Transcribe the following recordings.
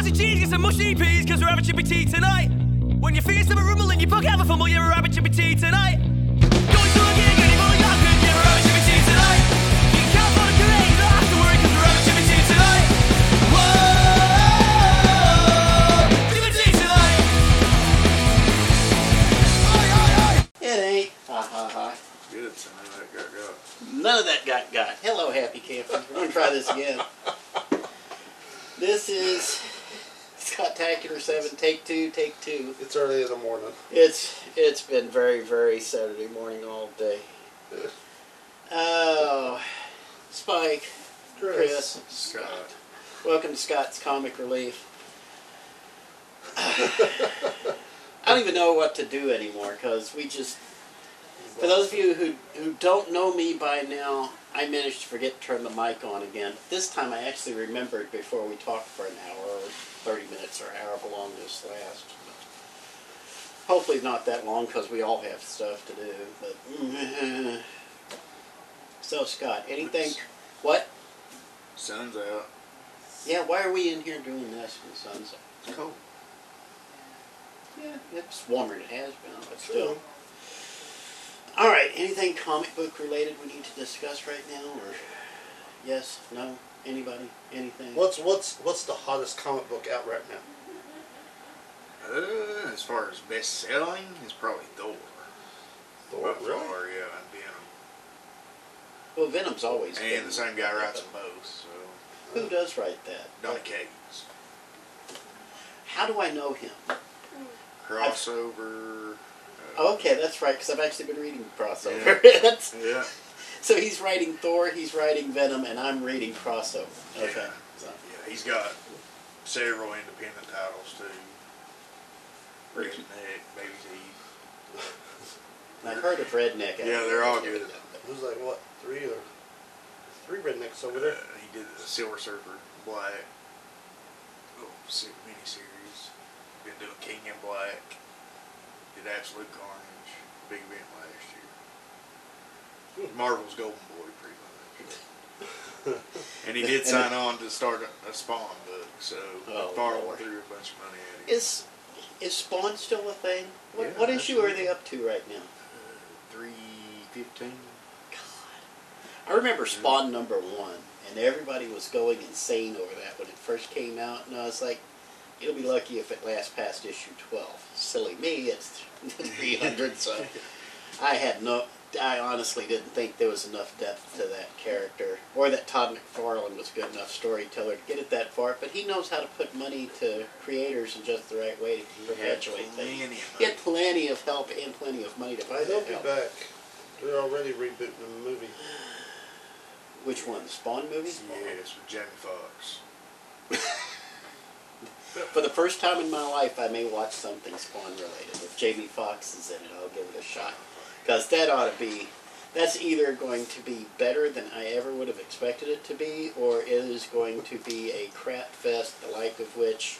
sausage cheese, get some mushy peas, cause we're having chippy tea tonight. When you feel something rumbling, you fuck have a fumble, yeah, we're having chippy tea tonight. Going to a gig, any more younger, yeah, we're having chippy tea tonight. You can't find a delay, you don't have to worry, cause we're having chippy tea tonight. Whoa! Chippy tea tonight! It ain't. Ha ha ha. Good, son. That got got. None of that got got. Hello, happy campers. We're gonna try this again. This is Scottacular Seven, take two, take two. It's early in the morning. It's it's been very very Saturday morning all day. Oh, Spike, Chris, Scott. welcome to Scott's Comic Relief. I don't even know what to do anymore because we just For those of you who, who don't know me by now, I managed to forget to turn the mic on again. This time I actually remembered before we talked for an hour or 30 minutes or however long this lasts. But hopefully not that long because we all have stuff to do. But So, Scott, anything? What? Sun's out. Yeah, why are we in here doing this when the sun's out? It's cold. Yeah, it's warmer than it has been, but still. All right, anything comic book related we need to discuss right now, or yes, no, anybody, anything? What's what's what's the hottest comic book out right now? Uh, as far as best selling, it's probably Thor. Thor, By really? far, yeah, and Venom. Well, Venom's always been. And the same guy writes them both, so. Who does write that? Donny Cates. How do I know him? Crossover. uh, Oh, okay, that's right, because I've actually been reading crossover. That's- Yeah. so he's writing Thor, he's writing Venom, and I'm reading crossover. Okay. Yeah. So, Yeah, he's got several independent titles too. Redneck, Baby Teeth. I've heard of Redneck. Yeah, they're all good. There's like what three or three rednecks over Uh, there. he did the Silver Surfer Black little se- miniseries. Been doing King in Black. Did Absolute Carnage. Big event last year. Marvel's Golden Boy, pretty much. and he did sign on to start a, a Spawn book, so Oh, Farrell Lord. threw a bunch of money at him. Is is Spawn still a thing? What, Yeah, what issue are they up to right now? Uh, three fifteen. God, I remember Spawn number one, and everybody was going insane over that when it first came out, and I was like, "You'll be lucky if it lasts past issue 12." Silly me, it's 300, so I had no. I honestly didn't think there was enough depth to that character, or that Todd McFarlane was a good enough storyteller to get it that far. But he knows how to put money to creators in just the right way to perpetuate plenty things. of He had plenty of help and plenty of money to buy They'll that be help. back. They're already rebooting the movie. Which one? The Spawn movie? Yes, with Jamie Foxx. For the first time in my life, I may watch something Spawn related. If Jamie Foxx is in it, I'll give it a shot. Because that ought to be, that's either going to be better than I ever would have expected it to be, or it is going to be a crap fest, the like of which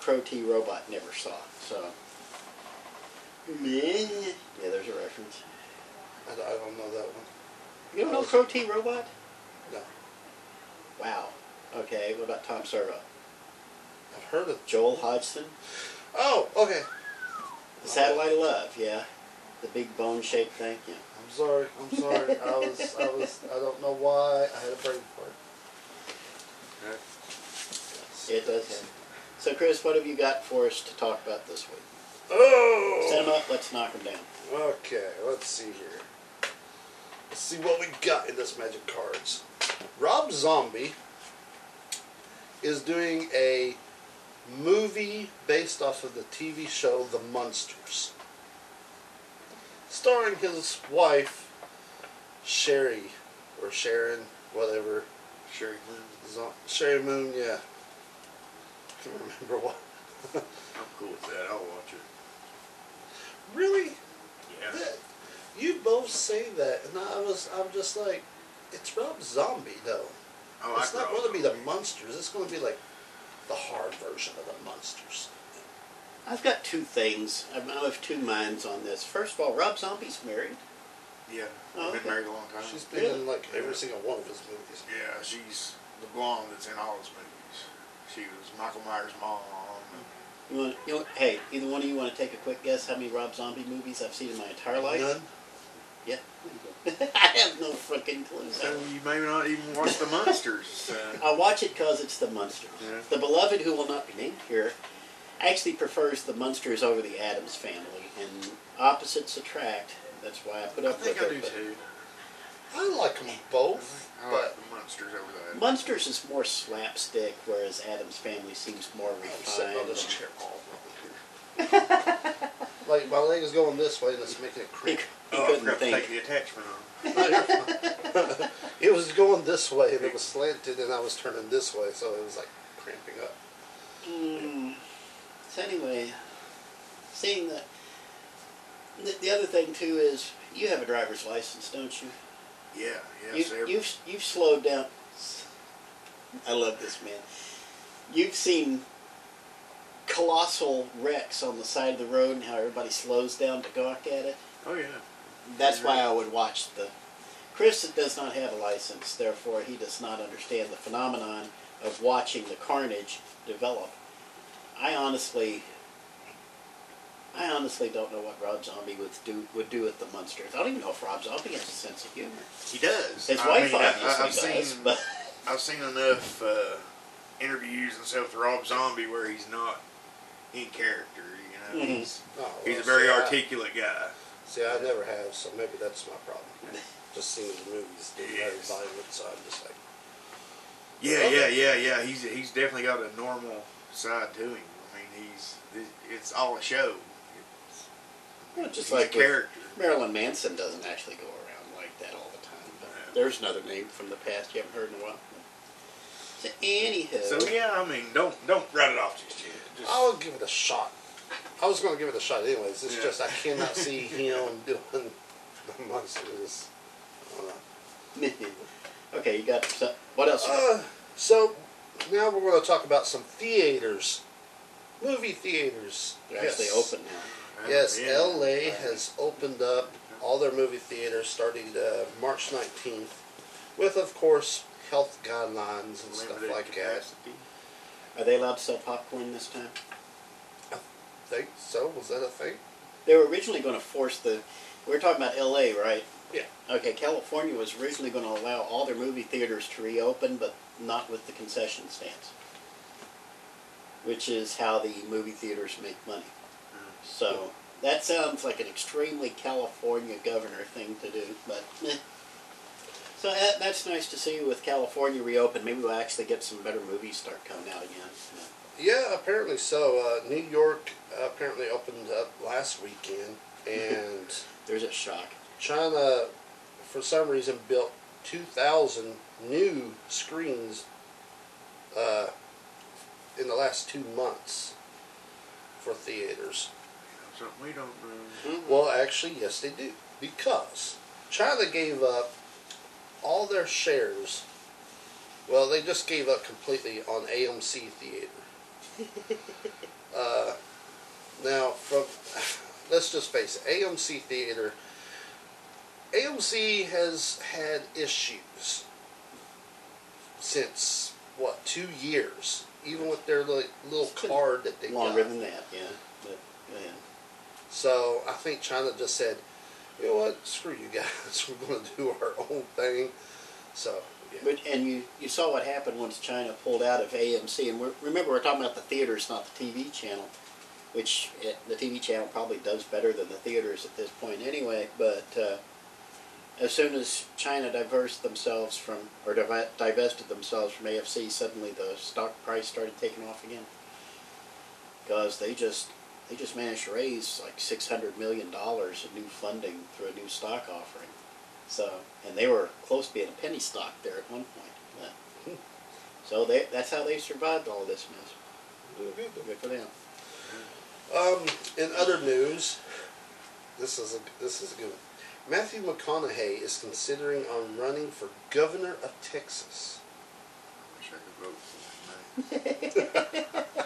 Crow T Robot never saw. So, meh. yeah, there's a reference. I, don't- I don't know that one. You don't know Crow T Robot? No. Wow. Okay, what about Tom Servo? I've heard of. Joel Hodgson? Oh, okay. The Satellite of Love, yeah. The big bone shaped thing, yeah. I'm sorry. I'm sorry. I was. I was. I don't know why. I had a brain fart. It does have. So, Chris, what have you got for us to talk about this week? Oh. Set 'em up, let's knock 'em down. Okay, let's see here. Let's see what we got in this magic cards. Rob Zombie is doing a movie based off of the TV show The Munsters, starring his wife Sheri or Sharon, whatever. Sheri Moon. Sheri Moon, yeah. Can't remember what. I'm cool with that. I'll watch it. Really? Yeah. That- you both say that, and I was, I'm just like, it's Rob Zombie though. Oh, it's I not going to be the Munsters. It's going to be like the hard version of the Munsters. I've got two things. I'm I'm of two minds on this. First of all, Rob Zombie's married. Yeah. Oh, Been married a long time. She's been Really? in like every single one of his movies. Yeah, she's the blonde that's in all his movies. She was Michael Myers' mom. You want, you want, hey, either one of you want to take a quick guess how many Rob Zombie movies I've seen in my entire life? None. Yeah. I have no freaking clue. So you may not even watch the Munsters. Uh, I watch it because it's the Munsters. Yeah. The beloved, who will not be named here, actually prefers the Munsters over the Addams family, and opposites attract. That's why I put I up think with I it. do but too. I like them both, I like the Munsters over that. Munsters is more slapstick, whereas Addams family seems more I'm sitting refined. on this chair all Like my leg is going this way and it's making it He, creak. he oh, I couldn't forgot to think. take the attachment on. it was going this way and it was slanted and I was turning this way, so it was like cramping up. Mm. So anyway, seeing that, the, the other thing too is you have a driver's license, don't you? Yeah, you yes. every- you've you've slowed down. I love this man. You've seen colossal wrecks on the side of the road and how everybody slows down to gawk at it. oh yeah. That's why I would watch the. Chris does not have a license, therefore he does not understand the phenomenon of watching the carnage develop. I honestly, I honestly don't know what Rob Zombie would do would do with the Munsters. I don't even know if Rob Zombie has a sense of humor. He does. His I wife mean, I- obviously I've does, seen, but I've seen enough uh, interviews and stuff with Rob Zombie where he's not in character. You know, Mhm. he's Oh, he's a very see, I- articulate guy. See, I never have, so maybe that's my problem. Just seeing the movies, they're very Yes. violent, so I'm just like, Yeah, Okay. yeah, yeah, yeah. He's he's definitely got a normal side to him. I mean, he's it's all a show. It's, Well, just he's like a character. Marilyn Manson doesn't actually go around like that all the time. But Yeah. there's another name from the past you haven't heard in a while. So anyhow, So yeah, I mean, don't don't write it off just yet. Just, I'll give it a shot. I was going to give it a shot anyways. It's Yeah. just I cannot see him doing the Munsters. I don't know. okay, you got some, what else? Uh, so now we're going to talk about some theaters, movie theaters. They're actually Yes. open now. uh, Yes, yeah. LA has opened up all their movie theaters starting uh, March 19th, with of course health guidelines and stuff Limited like that. capacity. Are they allowed to sell popcorn this time? I Think so? Was that a thing? They were originally going to force the. We were talking about L.A., right? Yeah. Okay, California was originally going to allow all their movie theaters to reopen, but not with the concession stands, which is how the movie theaters make money. So that sounds like an extremely California governor thing to do, but eh. So that, that's nice to see with California reopen. Maybe we'll actually get some better movies start coming out again. Yeah, apparently so. Uh, New York apparently opened up last weekend, and There's a shock. China, for some reason, built 2,000 new screens uh, in the last two months for theaters. Something we don't know. Well, actually, yes, they do. Because China gave up all their shares. Well, they just gave up completely on AMC Theater. uh, now, from let's just face it, AMC Theater. AMC has had issues since what two years, even with their little card that they Longer got. than that, yeah. But yeah. So I think China just said, you know what, screw you guys, we're going to do our own thing. So, yeah. But and you, you saw what happened once China pulled out of AMC, and we're, remember we're talking about the theaters, not the TV channel, which it, the TV channel probably does better than the theaters at this point anyway. But uh, as soon as China divested themselves from or divested themselves from AFC, suddenly the stock price started taking off again because they just they just managed to raise like six hundred million dollars of new funding through a new stock offering. So, and they were close to being a penny stock there at one point. But, so they, that's how they survived all this mess. Good. Good for them. Um, in other news, this is a this is a good one. Matthew McConaughey is considering on running for governor of Texas. I wish I could vote for him.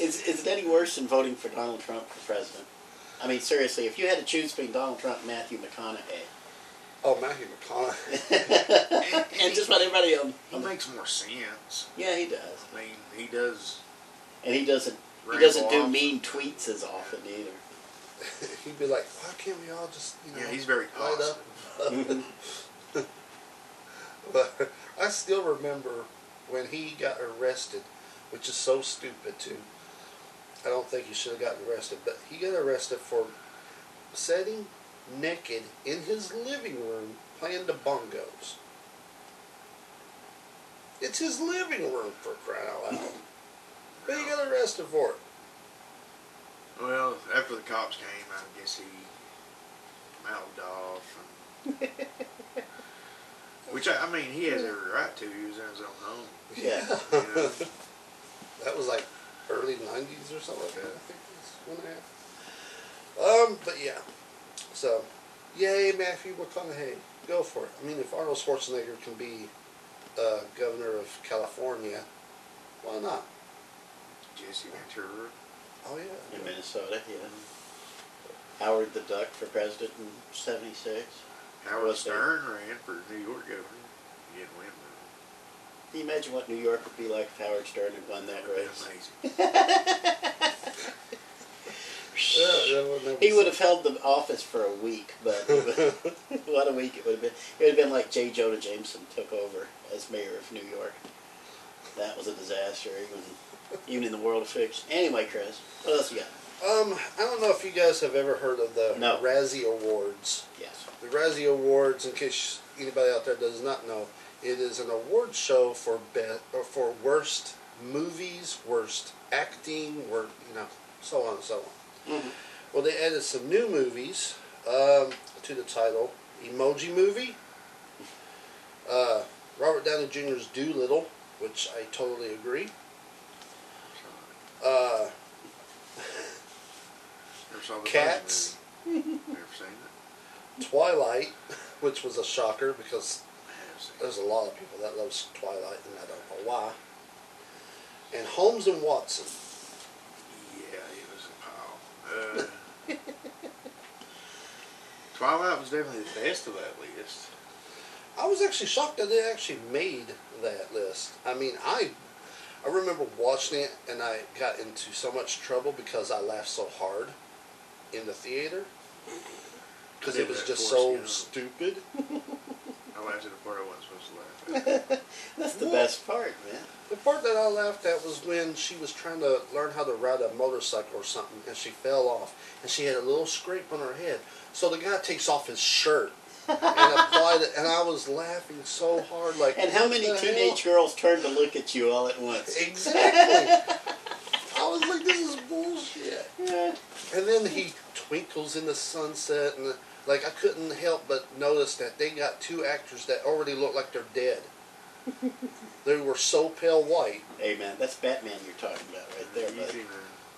Is, is it any worse than voting for Donald Trump for president? I mean, seriously, if you had to choose between Donald Trump and Matthew McConaughey, Oh, Matthew McConaughey. and just about everybody on. He makes more sense. Yeah, he does. I mean, he does. And he doesn't. He doesn't do mean tweets as often either. He'd be like, "Why can't we all just, you know, Yeah, he's very light positive. up?" but I still remember when he got arrested, which is so stupid too. I don't think he should have gotten arrested, but he got arrested for sitting naked in his living room playing the bongos. It's his living room for crying out loud. But he got arrested for it. Well, after the cops came, I guess he mouthed off. And, which, I, I mean, he has every right to. He was in his own home. Yeah. You know? That was like early '90s or something like that. I think it was one and a half. Um, but yeah. So, yay, Matthew McConaughey, go for it. I mean, if Arnold Schwarzenegger can be uh, governor of California, why not? Jesse Ventura. Oh yeah. In Minnesota, yeah. Howard the Duck for president in '76. Howard Was there? Stern ran for New York governor. He didn't win, Can you imagine what New York would be like if Howard Stern had won that that would race? amazing. Yeah, that would never He would have held the office for a week, but it what a week it would have been. It would have been like J. Jonah Jameson took over as mayor of New York. That was a disaster, even even in the world of fiction. Anyway, Chris, what else you got? Um, I don't know if you guys have ever heard of the No. Razzie Awards. Yes. The Razzie Awards, in case anybody out there does not know, it is an award show for be- or for worst movies, worst acting, wor you know, so on and so on. Mhm. Well, they added some new movies um, to the title: Emoji Movie, uh, Robert Downey Jr.'s Dolittle, which I totally agree. Uh, Never saw the Cats. Never seen it. Twilight, which was a shocker because I have seen it. There's a lot of people that loves Twilight, and I don't know why. And Holmes and Watson. Yeah, it was a pile. Uh, Twilight was definitely the best of that list. I was actually shocked that they actually made that list. I mean, I I remember watching it, and I got into so much trouble because I laughed so hard in the theater because it was just for so stupid. I laughed at the part I wasn't supposed to laugh at. That's the What? best part, man. The part that I laughed at was when she was trying to learn how to ride a motorcycle or something, and she fell off, and she had a little scrape on her head. So the guy takes off his shirt and applied it, and I was laughing so hard, like. And how many teenage hell? girls turned to look at you all at once? Exactly. I was like, this is bullshit. Yeah. And then he twinkles in the sunset, and like I couldn't help but notice that they got two actors that already look like they're dead. they were so pale white. Hey, man, that's Batman you're talking about right there, buddy.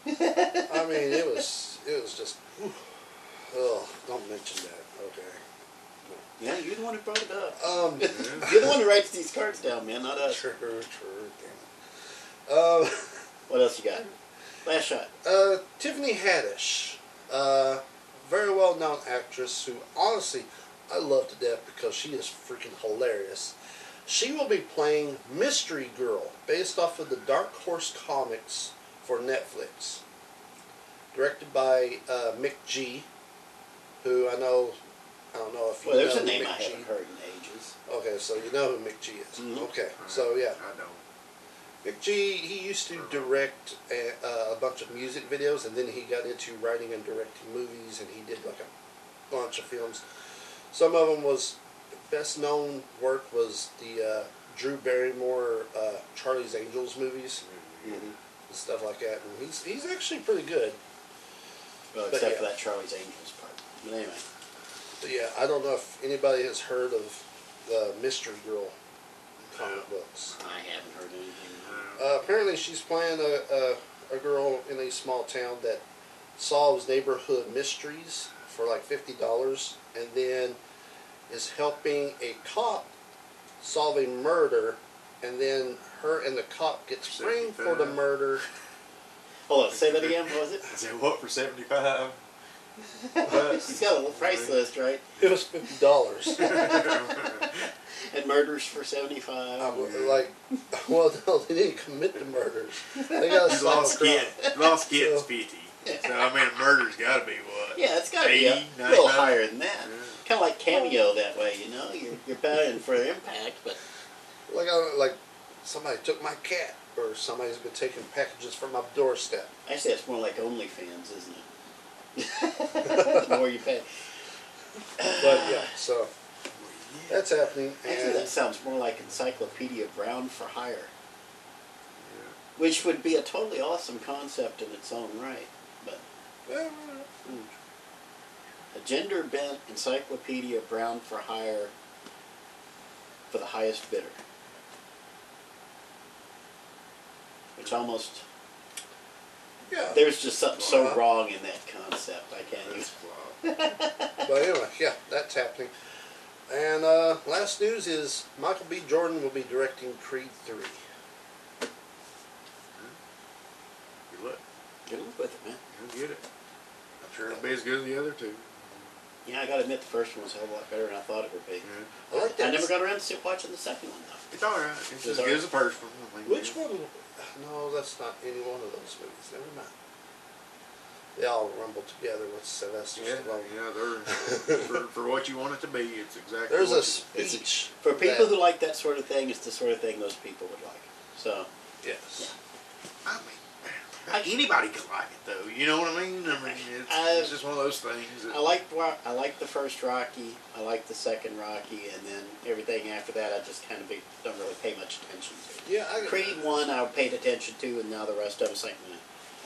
I mean, it was it was just. whew. Oh, don't mention that. Okay. Yeah, you're the one who brought it up. Um, You're the one who writes these cards down, man, not us. true, true, damn it. Uh, What else you got? Last shot. uh, Tiffany Haddish, uh, very well known actress who honestly I love to death because she is freaking hilarious. She will be playing Mystery Girl based off of the Dark Horse comics for Netflix. Directed by uh, Mick G, who I know, I don't know if you Well, there's know a name Mick I G. haven't heard in ages. Okay, so you know who McG is. Mhm. Okay, so yeah. I don't. McG, he used to direct a, uh, a bunch of music videos, and then he got into writing and directing movies, and he did like a bunch of films. Some of them was best known work was the uh, Drew Barrymore uh, Charlie's Angels movies Mm-hmm. and stuff like that. And he's he's actually pretty good. Well, But except yeah. for that Charlie's Angels part. But anyway. But yeah, I don't know if anybody has heard of the Mystery Girl comic books. I haven't heard anything. Uh, Uh, apparently, she's playing a, a, a girl in a small town that solves neighborhood mysteries for like $50 and then is helping a cop solve a murder and then her and the cop get framed for the murder. Hold on, say that again. What was it? I said, what for 75? But She's got a little price list, right? It was fifty dollars. And murders for seventy-five. like, well, no, they didn't commit the murders. They got you a lost crime. kid, lost kids So- fifty. So I mean, a murder's got to be what? Yeah, it's got to be a 80, little 99. higher than that. Yeah. Kind of like cameo that way, you know. You're, you're paying for impact, but Like, I, like somebody took my cat, or somebody's been taking packages from my doorstep. I actually that's more like OnlyFans, isn't it? the more you pay. But yeah, so that's happening, Actually, and that sounds more like Encyclopedia Brown for hire, Yeah. which would be a totally awesome concept in its own right. But well, hmm. a gender bent Encyclopedia Brown for hire for the highest bidder. Which almost yeah. there's just something so Uh-huh. wrong in that concept. I can't That's even. But anyway, yeah, that's happening. And uh, last news is Michael B. Jordan will be directing Creed three. Good luck. Get on with it, man. You'll get it. I'm sure it'll be as good as the other two. Yeah, I gotta admit the first one was a whole lot better than I thought it would be. Yeah. I like that. I never got around to sit watching the second one though. It's all right. It's It's as all good right. as the first one. I mean, Which one? No, that's not any one of those movies. Never mind. They all rumble together with Sylvester Yeah, Stallone. yeah, they're for, for what you want it to be. It's exactly. There's what a you- speech For people that- who like that sort of thing, it's the sort of thing those people would like. So yes. I mean, anybody could like it though. You know what I mean? I mean, it's, I- it's just one of those things. That, I liked Ro- I liked the first Rocky. I liked the second Rocky, and then everything after that, I just kind of be, don't really pay much attention to. Yeah, I, Creed one, I paid attention to, and now the rest of it's like, meh.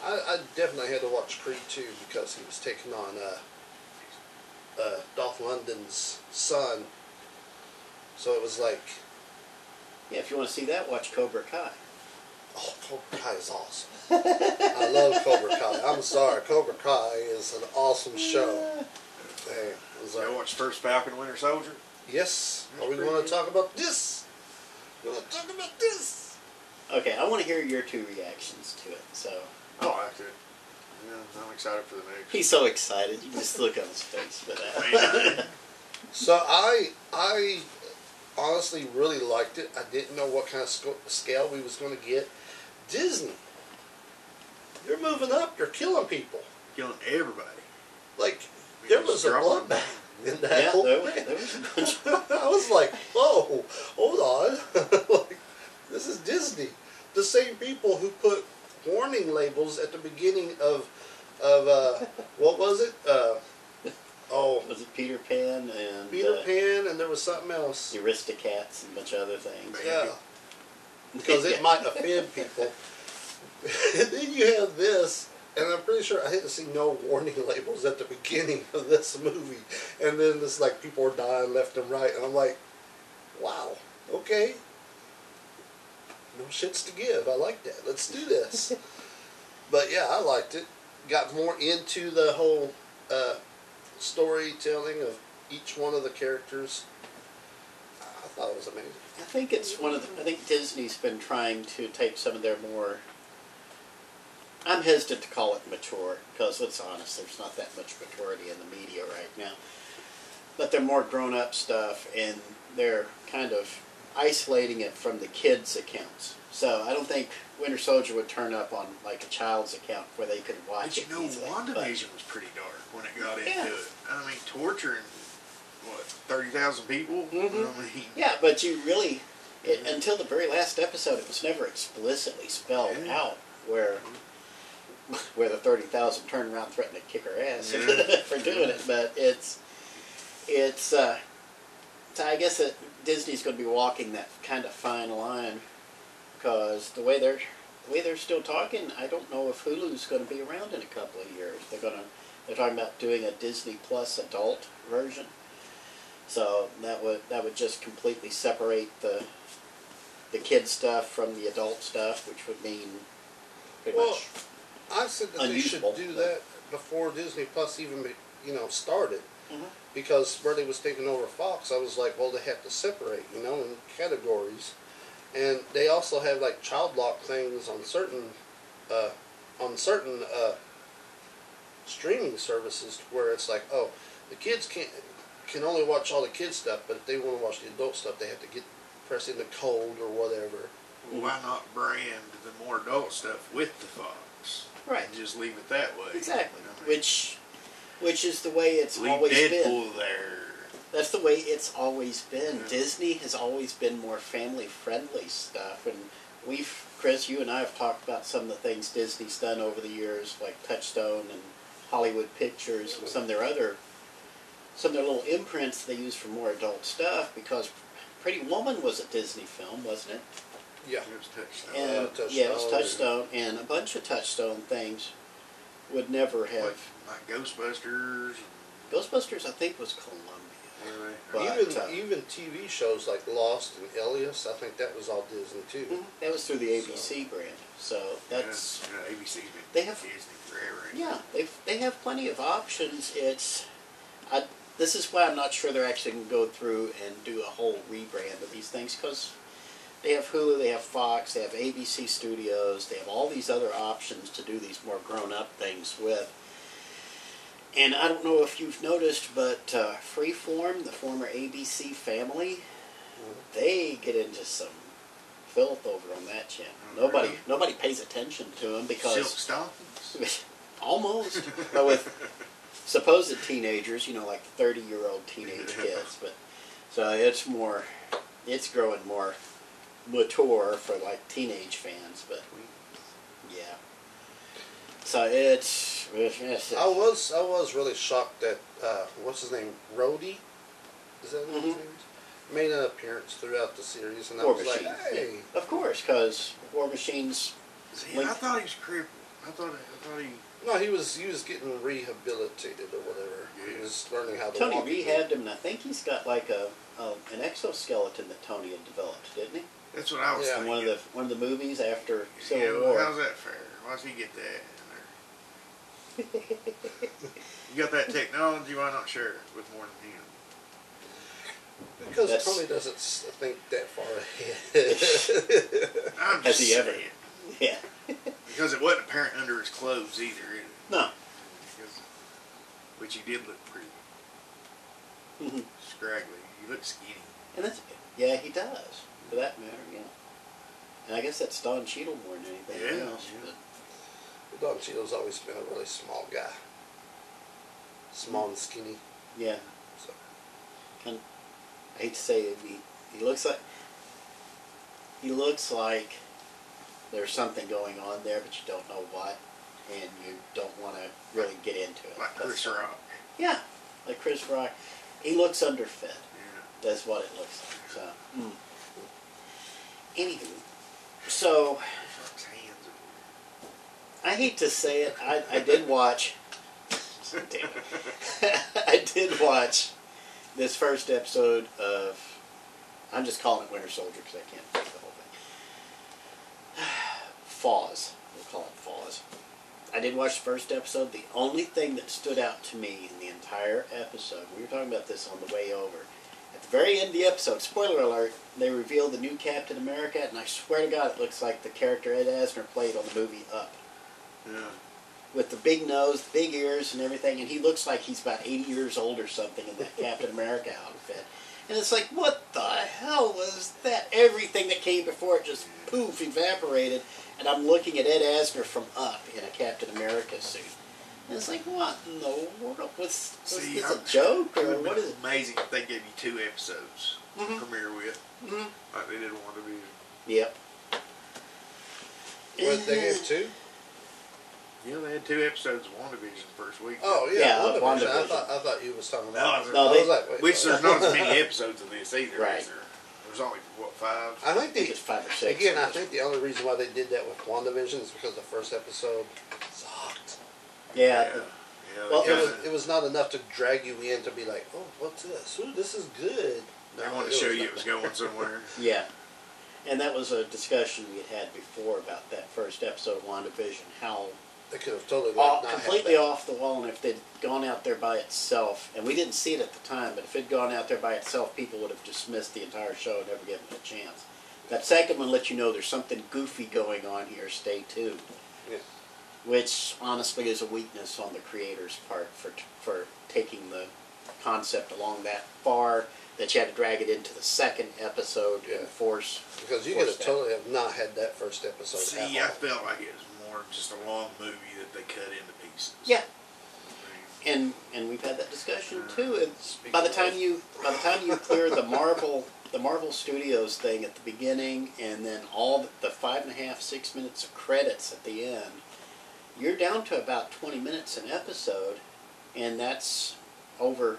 I, I definitely had to watch Creed 2 because he was taking on uh, uh, Dolph Lundgren's son. So it was like, yeah. If you want to see that, watch Cobra Kai. oh, Cobra Kai is awesome. I love Cobra Kai. I'm sorry, Cobra Kai is an awesome show. Damn, it was I like, watched first Falcon Winter Soldier. yes, are we That's going to talk about this? We're going to talk about this. Okay, I want to hear your two reactions to it. So I liked it. Yeah, I'm excited for the next. he's so excited. You just look on his face for that. So I, I honestly really liked it. I didn't know what kind of scale we was going to get. Disney, you're moving up. They're killing people. killing everybody. Like We there was a bloodbath in that yeah, whole there was, thing. there was. I was like, whoa, hold on. like, this is Disney. The same people who put warning labels at the beginning of, of uh, what was it? Uh, oh, Was it Peter Pan and Peter uh, Pan, and there was something else. Aristocats and a bunch of other things? Yeah, because it might offend people. and then you have this, and I'm pretty sure I didn't see no warning labels at the beginning of this movie. And then it's like people are dying left and right, and I'm like, wow, okay. No shits to give. I like that. Let's do this. but yeah, I liked it. Got more into the whole uh, storytelling of each one of the characters. I thought it was amazing. I think it's one of the. I think Disney's been trying to take some of their more. I'm hesitant to call it mature because let's honest, there's not that much maturity in the media right now. But they're more grown-up stuff, and they're kind of isolating it from the kids' accounts. So I don't think Winter Soldier would turn up on like a child's account where they could watch But it. you know, easily. WandaVision was pretty dark when it got into Yeah. it. I mean, torturing what thirty thousand people. Mm-hmm. I mean, Yeah, but you really, it, until the very last episode, it was never explicitly spelled Yeah. out where where the thirty thousand turned around threatened to kick her ass Yeah. for doing it. But it's it's uh, I guess that Disney's going to be walking that kind of fine line because the way they're the way they're still talking, I don't know if Hulu's going to be around in a couple of years. They're going to they're talking about doing a Disney Plus adult version. So that would that would just completely separate the the kid stuff from the adult stuff, which would mean pretty Well, much I said that they should do but- that before Disney Plus even, be, you know, started. Mhm. Because where they was taking over Fox, I was like, well, they have to separate, you know, in categories, and they also have like child lock things on certain, uh, on certain uh, streaming services to where it's like, oh, the kids can't can only watch all the kids stuff, but if they want to watch the adult stuff, they have to get press in the code or whatever. Why not brand the more adult stuff with the Fox? Right. And just leave it that way. Exactly. I mean, Which, which is the way it's leave always been. Deadpool there. That's the way it's always been. Yeah. Disney has always been more family friendly stuff, and we've Chris, you and I have talked about some of the things Disney's done over the years, like Touchstone and Hollywood Pictures, and some of their other, some of their little imprints they use for more adult stuff. Because Pretty Woman was a Disney film, wasn't it? Yeah. It was touchdown. And Uh, Touchstone yeah, it was and- Touchstone, and a bunch of Touchstone things would never have. like, like Ghostbusters. Ghostbusters, I think, was Columbia. And, But, even uh, even TV shows like Lost and Alias, I think that was all Disney too. Mhm. That was through the ABC brand, so that's you know, ABC's been They have- Disney forever. yeah. They they have plenty of options. It's, I this is why I'm not sure they're actually going to go through and do a whole rebrand of these things because they have Hulu, they have Fox, they have ABC Studios, they have all these other options to do these more grown up things with. And I don't know if you've noticed, but uh, Freeform, the former ABC family, they get into some filth over on that channel. Oh, Nobody, really? nobody pays attention to them because Silk stockings. almost, but with supposed teenagers, you know, like thirty-year-old teenage kids. But so it's more, it's growing more mature for like teenage fans. But yeah, so it's, it's I was I was really shocked that uh, what's his name, Rhodey, is that what his name? Made an appearance throughout the series, and I was Machine. like, hey, yeah. Of course, because War Machines. See, Like- I thought he was crippled. I thought I thought he. no, he was he was getting rehabilitated or whatever. He was learning how to Tony walk rehabbed him, and I think he's got like a, a an exoskeleton that Tony had developed, didn't he? That's what I was Yeah. In thinking. one of the one of the movies after Civil yeah, well, War. how's that fair? Why does he get that? You got that technology. Why not share it with more than him? Because That's- Tony doesn't think that far ahead. I'm Has just he ever? saying. yeah. Because it wasn't apparent under his clothes either. It, No. because, which he did look pretty Mhm. scraggly. He looked skinny. And that's yeah, he does. For that matter, yeah. And I guess that's Don Cheadle more than anything Yeah, else. yeah. But Don Cheadle's always been a really small guy, small and skinny. yeah, So kind I hate to say it, he he looks like he looks like there's something going on there, but you don't know what, and you don't want to really get into it. Like That's Chris all. Rock. Yeah, like Chris Rock. He looks underfed. Yeah. That's what it looks like. So, mm. Anywho, so I hate to say it. I, I did watch. I did watch this first episode of. I'm just calling it Winter Soldier because I can't think the whole thing. Foz. We'll call it Foz. I did watch the first episode. The only thing that stood out to me in the entire episode, we were talking about this on the way over. At the very end of the episode, spoiler alert, they reveal the new Captain America, and I swear to God, it looks like the character Ed Asner played on the movie Up Yeah. with the big nose, the big ears, and everything, and he looks like he's about 80 years old or something in that Captain America outfit. And it's like, what the hell was that? Everything that came before it just poof evaporated, and I'm looking at Ed Asner from Up in a Captain America suit. And it's like, what in the world? Was, was See, this I- a joke, It or would what be is it? amazing if they gave you two episodes to Mhm. premiere with, Mhm. like they did one to be. Yep. what they gave two? Yeah, they had two episodes of WandaVision first week. Oh yeah, Yeah, WandaVision. I thought I thought you was talking No, about. no, No, they- was like, Which there's not as many episodes of this either. Right. There? There's only what five? I think I think the it's five or six. again. I think the only reason why they did that with WandaVision is because the first episode sucked. Yeah. yeah. yeah Well, It was it was not enough to drag you in to be like, oh, what's this? Ooh, this is good. they No, wanted to show was you it was going somewhere. Yeah. And that was a discussion we had had before about that first episode of WandaVision, how They could have totally like, off, not completely that. off the wall, and if they'd gone out there by itself, and we didn't see it at the time, but if it'd gone out there by itself, people would have dismissed the entire show and never given it a chance. That second one let you know there's something goofy going on here. Stay tuned. Yeah. Which honestly is a weakness on the creator's part for for taking the concept along that far that you had to drag it into the second episode Yeah. and force. Because you force could have that. totally have not had that first episode. See, at I all. felt like it was more just a long movie that they cut into pieces. Yeah, mm-hmm. and and we've had that discussion mm-hmm. too. And Speaking by the time you by the time you clear the Marvel the Marvel Studios thing at the beginning, and then all the, the five and a half six minutes of credits at the end, you're down to about twenty minutes an episode, and that's over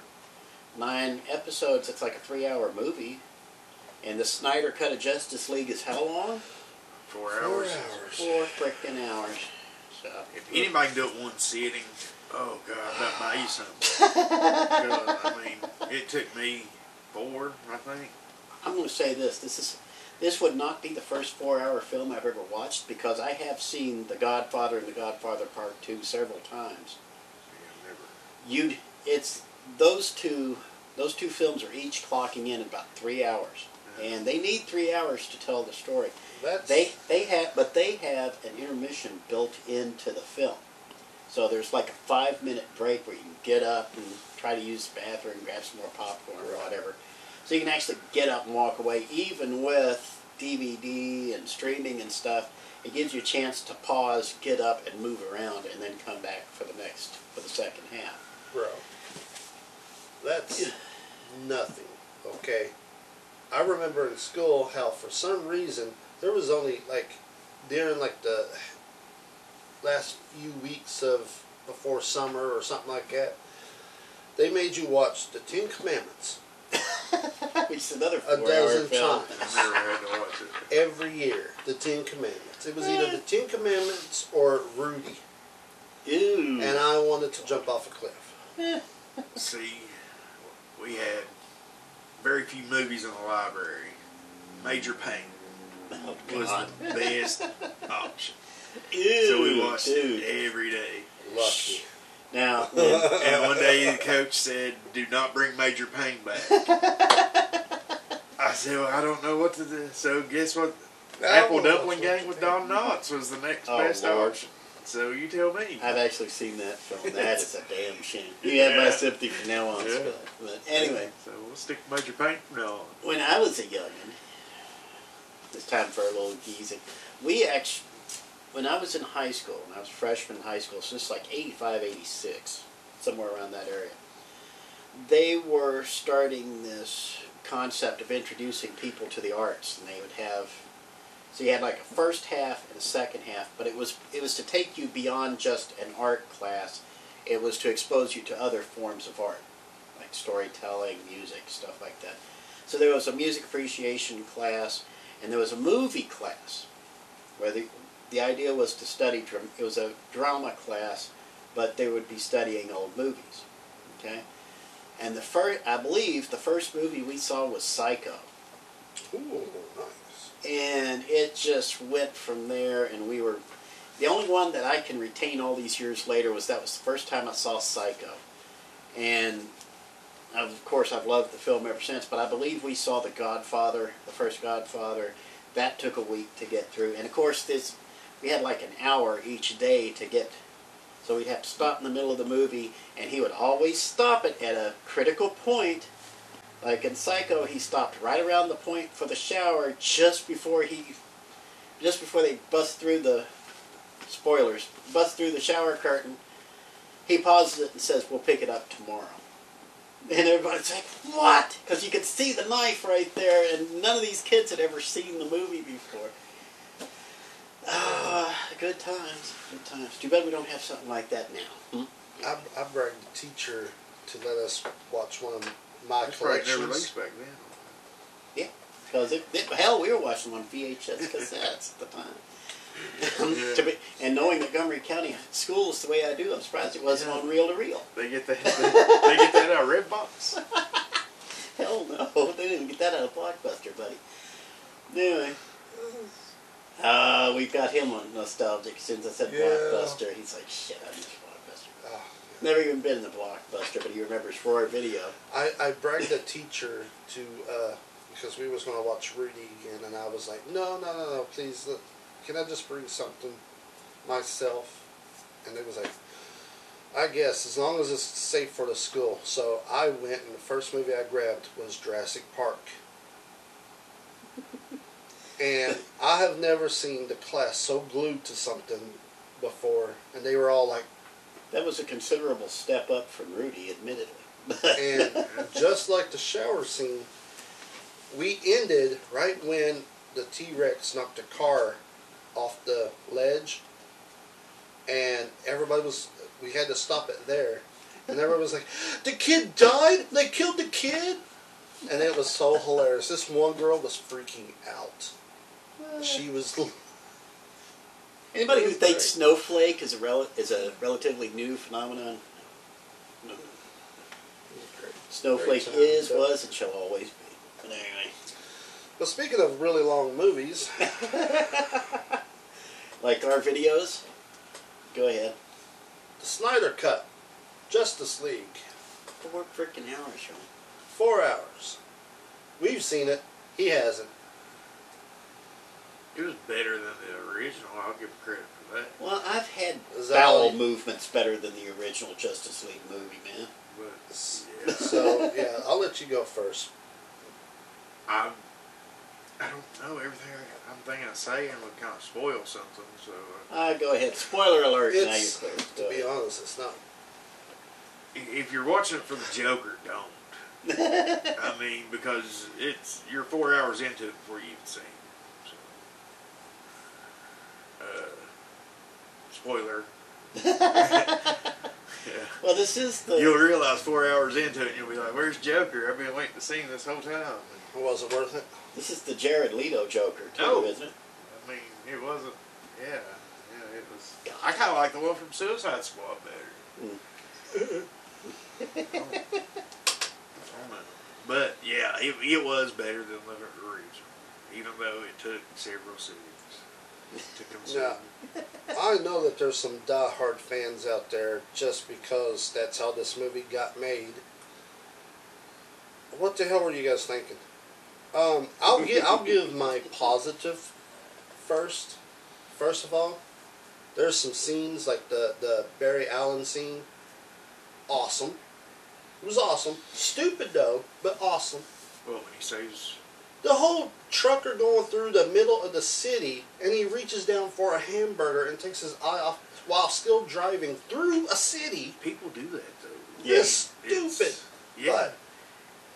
nine episodes. It's like a three hour movie. And the Snyder Cut of Justice League is how long? Four Four hours. hours. Four freaking hours. So If anybody can do it one sitting, oh god, that buy you something. 'Cause, I mean, it took me four, I think. I'm going to say this: this is this would not be the first four-hour film I've ever watched because I have seen The Godfather and The Godfather Part Two several times. You, it's those two. Those two films are each clocking in about three hours, and they need three hours to tell the story. That's They they have, but they have an intermission built into the film. So there's like a five-minute break where you can get up and try to use the bathroom, grab some more popcorn or whatever. So you can actually get up and walk away, even with DVD and streaming and stuff. It gives you a chance to pause, get up, and move around, and then come back for the next for the second half. bro. That's nothing. Okay. I remember in school how for some reason there was only like during like the last few weeks of before summer or something like that. They made you watch the Ten Commandments Which is another a dozen times I never had to watch it. every year. The Ten Commandments. It was either eh. the Ten Commandments or Rudy, Ew. and I wanted to jump off a cliff. Eh. See, we had very few movies in the library. Major Payne oh, was the best option. Ew, So we watched dude. it every day. Lucky. Now, And one day the coach said, "Do not bring Major Payne back." I said, well, "I don't know what to do." So guess what? Oh, Apple Dumpling Gang with Don Knotts was the next Oh, best Lord. option. So you tell me. I've actually seen that film. That is a damn shame. You have my sympathy from now on, Yeah. Scott. But anyway, So we'll stick with Major Payne from now on. when I was a youngin, it's time for a little geezing. We actually, when I was in high school, when I was freshman in high school, so it's like 85, 86, somewhere around that area, they were starting this concept of introducing people to the arts, and they would have so you had like a first half and a second half, but it was it was to take you beyond just an art class. It was to expose you to other forms of art, like storytelling, music, stuff like that. So there was a music appreciation class, and there was a movie class, where the the idea was to study. It was a drama class, but they would be studying old movies. Okay, and the first, I believe, the first movie we saw was Psycho Ooh, nice. and it just went from there and we were the only one that i can retain all these years later was that was the first time i saw psycho and of course i've loved the film ever since but i believe we saw the godfather the first godfather that took a week to get through and of course this we had like an hour each day to get so we'd have to stop in the middle of the movie and he would always stop it at a critical point like in Psycho, he stopped right around the point for the shower just before he, just before they bust through the, spoilers, bust through the shower curtain. He pauses it and says, "We'll pick it up tomorrow." And everybody's like, "What?" Because you could see the knife right there, and none of these kids had ever seen the movie before. Ah, good times, good times. Too bad we don't have something like that now. Hmm? I, I bragged the teacher to let us watch one of my That's probably never collections. released back then. Yeah, because it, it, hell, we were watching on VHS cassettes at the time. To be, and knowing Montgomery County schools the way I do, I'm surprised it wasn't Yeah. on reel to reel. They get that. They, they get that out of Redbox. Hell no, they didn't get that out of Blockbuster, buddy. Anyway, uh, we got him on nostalgic since I said Yeah. Blockbuster. He's like, shit, I miss Blockbuster. Oh, Never even been in the Blockbuster, but he remembers Roar Video. I, I bragged the teacher to uh, because we was going to watch Rudy again, and I was like, no, no, no, no, please, look, can I just bring something myself? and it was like, I guess as long as it's safe for the school. So I went, and the first movie I grabbed was Jurassic Park. And I have never seen the class so glued to something before, and they were all like, That was a considerable step up from Rudy, admittedly. and just like the shower scene, we ended right when the T Rex knocked the car off the ledge, and everybody was. We had to stop it there, and everybody was like, "The kid died! They killed the kid!" And it was so hilarious. This one girl was freaking out. She was. Anybody who thinks snowflake is a rel- is a relatively new phenomenon, no. snowflake Great is, was, and shall always be. But anyway, But speaking of really long movies, like our videos, go ahead. the Snyder Cut, Justice League. Four freaking hours, Sean. Four hours. We've seen it. He hasn't. It was better than the original. I'll give credit for that. Well, I've had Is bowel movements better than the original Justice League movie, man. But yeah, So yeah, I'll let you go first. I I don't know everything I, I'm thinking of saying would kind of spoil something. So uh, Uh, go ahead. Spoiler alert. now you're It's clear. to Go be ahead. honest, it's not. if you're watching it for the Joker, don't. I mean, because it's you're four hours into it before you even see him. So, uh, spoiler. yeah. Well, this is the. You'll realize four hours into it, and you'll be like, "Where's Joker? I've been waiting to see him this whole time." Was it worth it? This is the Jared Leto Joker, too, No. isn't it? I mean, it wasn't. Yeah, yeah, it was. I kind of like the one from Suicide Squad better. I don't know. But yeah, it, it was better than the original, even though it took several seasons Yeah. I know that there's some die-hard fans out there just because that's how this movie got made. What the hell were you guys thinking? Um, I'll give I'll give my positive first. First of all, there's some scenes like the the Barry Allen scene. Awesome. It was awesome. Stupid though, but awesome. Well, when he saves, The whole trucker going through the middle of the city and he reaches down for a hamburger and takes his eye off while still driving through a city. people do that though. Yeah. It's It's- stupid. Yeah, But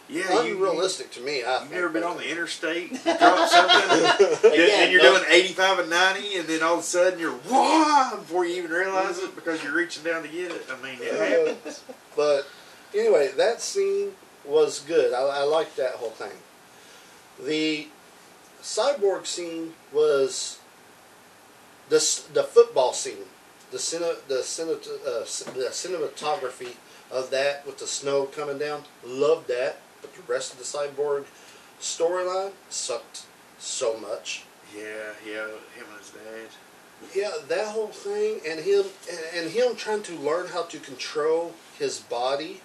yeah. You, unrealistic to me. I You've never been on the interstate, you drop something, Again, and you're no- doing 85 and 90, and then all of a sudden you're wah before you even realize it because you're reaching down to get it. I mean, it Uh, happens. But anyway, that scene was good. I, I liked that whole thing. The cyborg scene was the the football scene, the cine, the cine, uh, the cinematography of that with the snow coming down. Loved that, but the rest of the cyborg storyline sucked so much. Yeah, yeah, him and his dad. Yeah, that whole thing, and him, and, and him trying to learn how to control his body,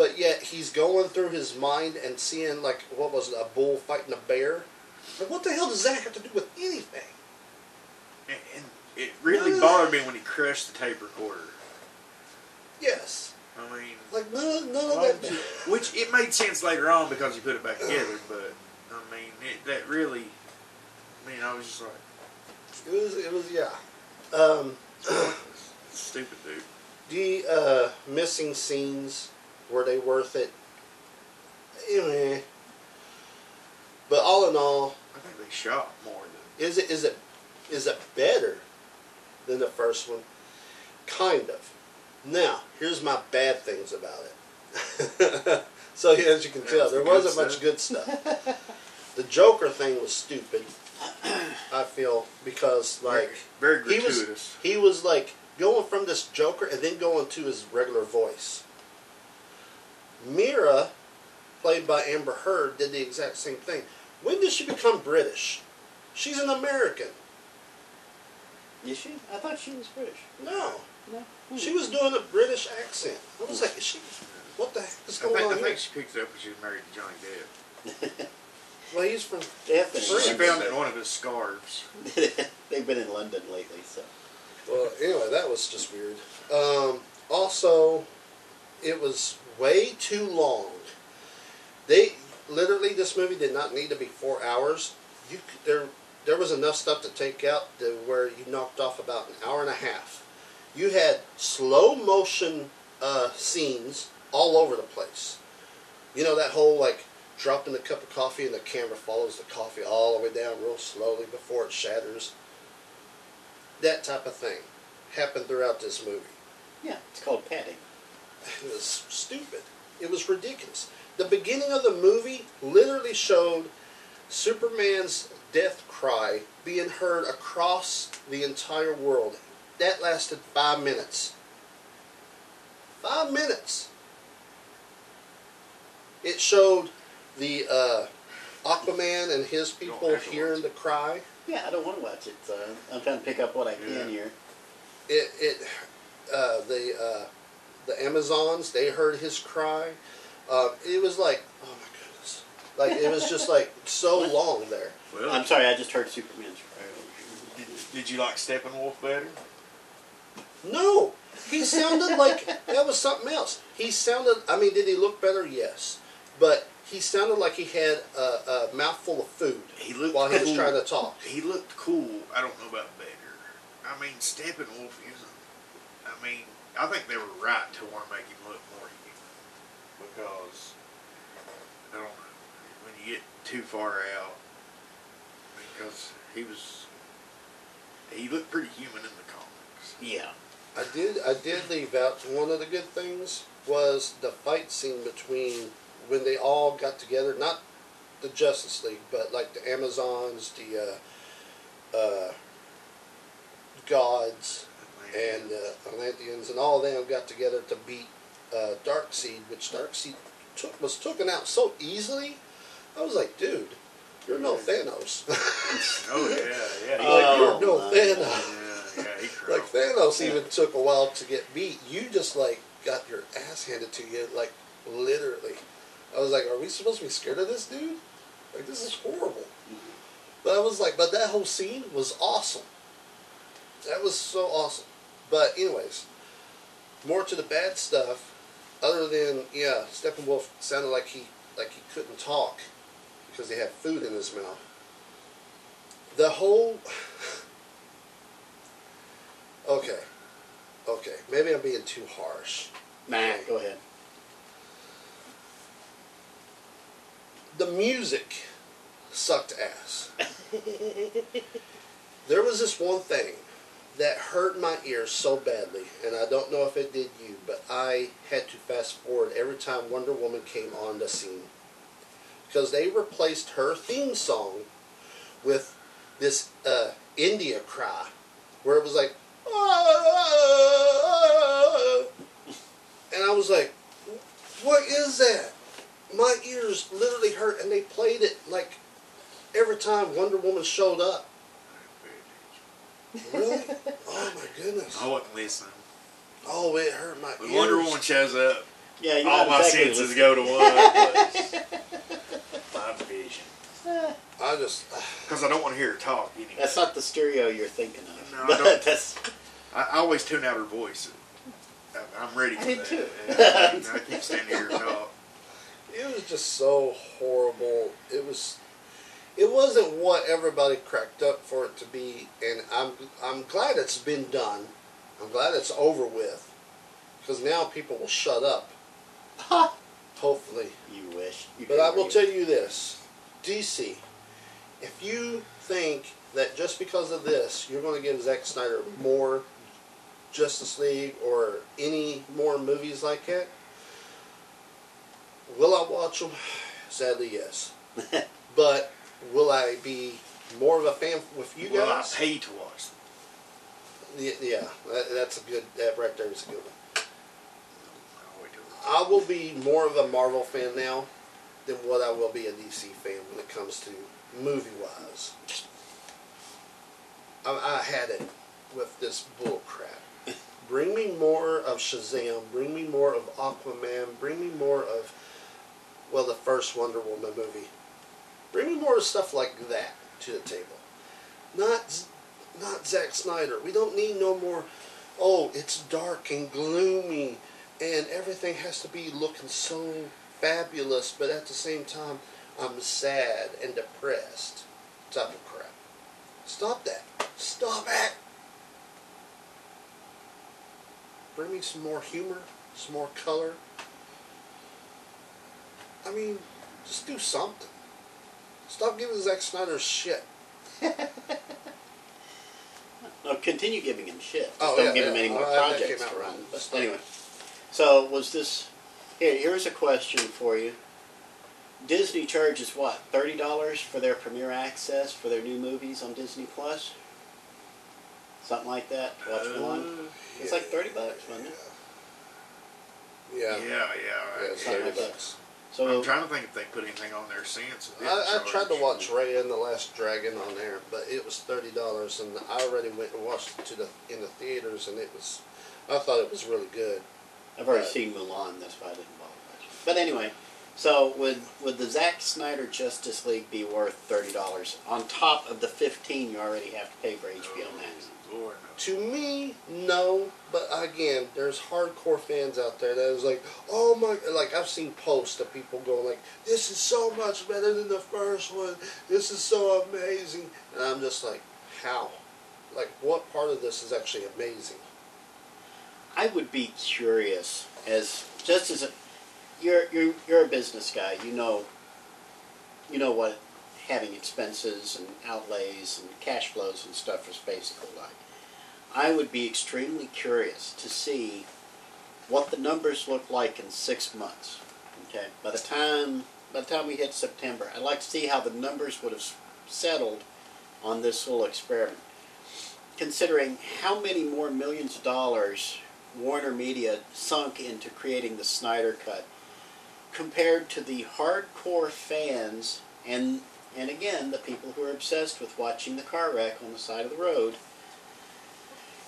but yet he's going through his mind and seeing like what was it, a bull fighting a bear. Like, what the hell does that have to do with anything? And, and it really Yeah. bothered me when he crushed the tape recorder. Yes, I mean, like none, none of that. you- which it made sense later on because he put it back together, but I mean, it, that really, I mean, I was just like, It was, it was, yeah. Um, stupid dude. the uh, missing scenes were they worth it? Anyway, but all in all, I think they shot more than. Is it is it is it better than the first one? Kind of. Now, here's my bad things about it. so as you can tell, there the wasn't much good stuff. the Joker thing was stupid. I feel because like very, very he was gratuitous. he was like going from this Joker and then going to his regular voice. Mera, played by Amber Heard, did the exact same thing. When did she become British? She's an American. Is she? I thought she was British. No, No. she was doing a British accent. I was like, is she? What the heck is I going think, I on here? think she picked it up when she was married to Johnny Depp. Well, he's from. They. She in found it in one of his scarves. They've been in London lately, so. well, anyway, that was just weird. Um, also, it was way too long. They literally this movie did not need to be four hours. You there there was enough stuff to take out to where you knocked off about an hour and a half. You had slow motion uh, scenes all over the place. You know that whole like dropping the cup of coffee and the camera follows the coffee all the way down real slowly before it shatters. That type of thing happened throughout this movie. Yeah, it's called padding. It was stupid. It was ridiculous. The beginning of the movie literally showed Superman's death cry being heard across the entire world. That lasted five minutes. Five minutes. It showed the uh, Aquaman and his people hearing the cry. Yeah, I don't want to watch it. So I'm trying to pick up what I can Yeah. here. it it uh, the uh, the Amazons they heard his cry. Uh, it was like oh my goodness, like it was just like so long there. Well, I'm sorry, I just heard Superman's cry. Did, did you like Steppenwolf better? No, he sounded like that was something else. He sounded. I mean, did he look better? Yes, but he sounded like he had a, a mouthful of food He looked while he was trying to talk. He looked cool. I don't know about better. I mean, Steppenwolf isn't. I mean, I think they were right to want to make him look more human because I don't know when you get too far out because he was he looked pretty human in the comics. Yeah. I did. I did leave out one of the good things was the fight scene between when they all got together. Not the Justice League, but like the Amazons, the uh, uh, gods, and uh, Atlanteans, and all of them got together to beat uh, Darkseid, which Darkseid took was taken out so easily. I was like, dude, you're no Thanos. oh yeah, yeah, he like Oh, you're no my Thanos. yeah, yeah. Like Thanos even took a while to get beat. You just like got your ass handed to you, like literally. I was like, are we supposed to be scared of this dude? Like this is horrible. But I was like, but that whole scene was awesome. That was so awesome. But anyways, more to the bad stuff. Other than yeah, Steppenwolf sounded like he like he couldn't talk because he had food in his mouth. The whole Okay. Okay. Maybe I'm being too harsh. Nah, go ahead. The music sucked ass. there was this one thing that hurt my ears so badly, and I don't know if it did you, but I had to fast forward every time Wonder Woman came on the scene. Because they replaced her theme song with this uh, India cry, where it was like, and I was like, what is that? My ears literally hurt, and they played it like every time Wonder Woman showed up. Really? oh my goodness. I wasn't listening. Oh, it hurt my When ears. Wonder Woman shows up, Yeah, you all my exactly senses go to one place. my vision. I just, uh, Because I don't want to hear her talk anyway. That's not the stereo you're thinking of. No, I don't. that's I, I always tune out her voice. I- I'm ready for did that. too. Yeah, I, I can't stand to hear her talk. it was just so horrible. It was, it wasn't what everybody cracked up for it to be, and I'm, I'm glad it's been done. I'm glad it's over with, because now people will shut up. Hopefully. you wish. You But I will tell you this, DC, if you think that just because of this you're going to give Zack Snyder more Justice League or any more movies like that, will I watch them? Sadly, yes. but will I be more of a fan with you well, I guys? pay to watch them. Yeah, that, that's a good. That right there is a good one. I'll wait till it's- I will be more of a Marvel fan now than what I will be a DC fan when it comes to movie wise. I, I had it with this bull crap. Bring me more of Shazam. Bring me more of Aquaman. Bring me more of, well, the first Wonder Woman movie. Bring me more stuff like that to the table. Not, not Zack Snyder. We don't need no more. Oh, it's dark and gloomy, and everything has to be looking so fabulous, but at the same time, I'm sad and depressed. Type of crap. Stop that. Stop it. Bring me some more humor, some more color. I mean, just do something. Stop giving Zack Snyder shit. No, continue giving him shit. Just Oh, don't yeah, give him any more that projects to run. But Stop. anyway, so was this? Here, here's a question for you. Disney charges what? Thirty dollars for their premiere access for their new movies on Disney Plus. Something like that. Watch Uh, one. It's like thirty bucks, wasn't it? Yeah. Yeah, yeah. Yeah, right. it's Something 30 like that. bucks. So I'm trying to think if they put anything on there since. I, I tried to watch Raya and the Last Dragon on there, but it was thirty dollars, and I already went and watched it to the in the theaters, and it was, I thought it was really good. I've already Right. seen Mulan. That's why I didn't bother watching. But anyway, so would would the Zack Snyder Justice League be worth thirty dollars on top of the fifteen you already have to pay for HBO Max? To me, no, but again, there's hardcore fans out there that is like, oh my, like I've seen posts of people going like, this is so much better than the first one. This is so amazing, and I'm just like, how? Like, what part of this is actually amazing? I would be curious as just as a you're you're you're a business guy. You know. You know what having expenses and outlays and cash flows and stuff is basically like. I would be extremely curious to see what the numbers look like in six months. Okay, by the time by the time we hit September, I'd like to see how the numbers would have settled on this little experiment. Considering how many more millions of dollars Warner Media sunk into creating the Snyder Cut, compared to the hardcore fans and and again the people who are obsessed with watching the car wreck on the side of the road.